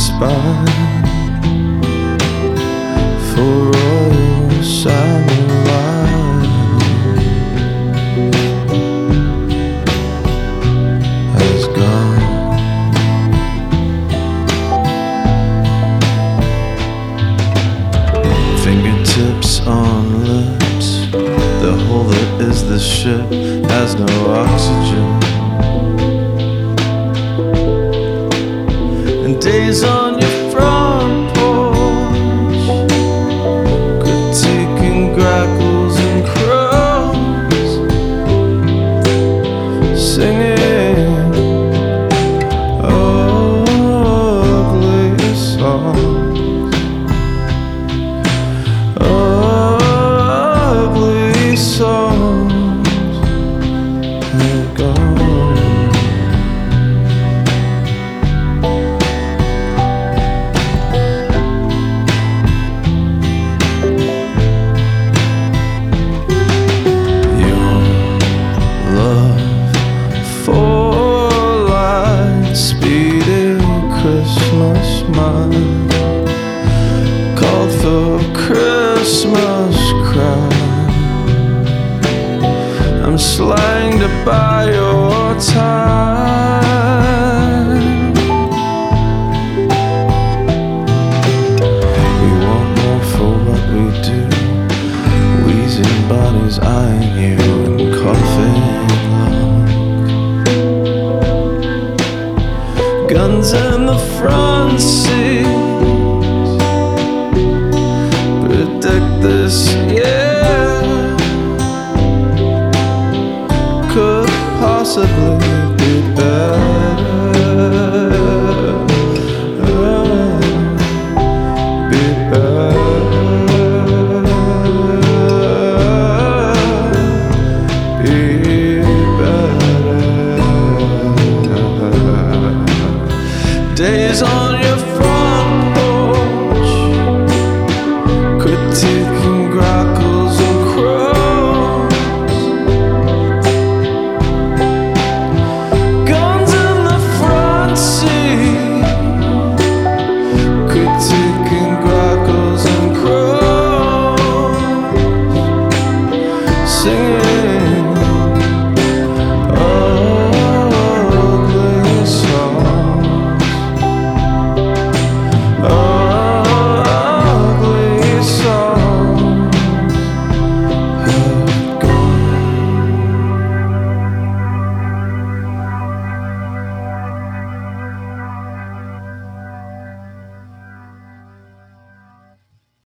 spine for royal samurai has gone. Fingertips on lips. The hole that is the ship has no oxygen. Days on your front porch, critiquing grackles and crows, singing ugly songs. Ugly songs gone. Christmas mine called for Christmas cry. I'm slang to buy your time. We want more for what we do. Wheezing bodies eyeing you Guns in the front seat predict this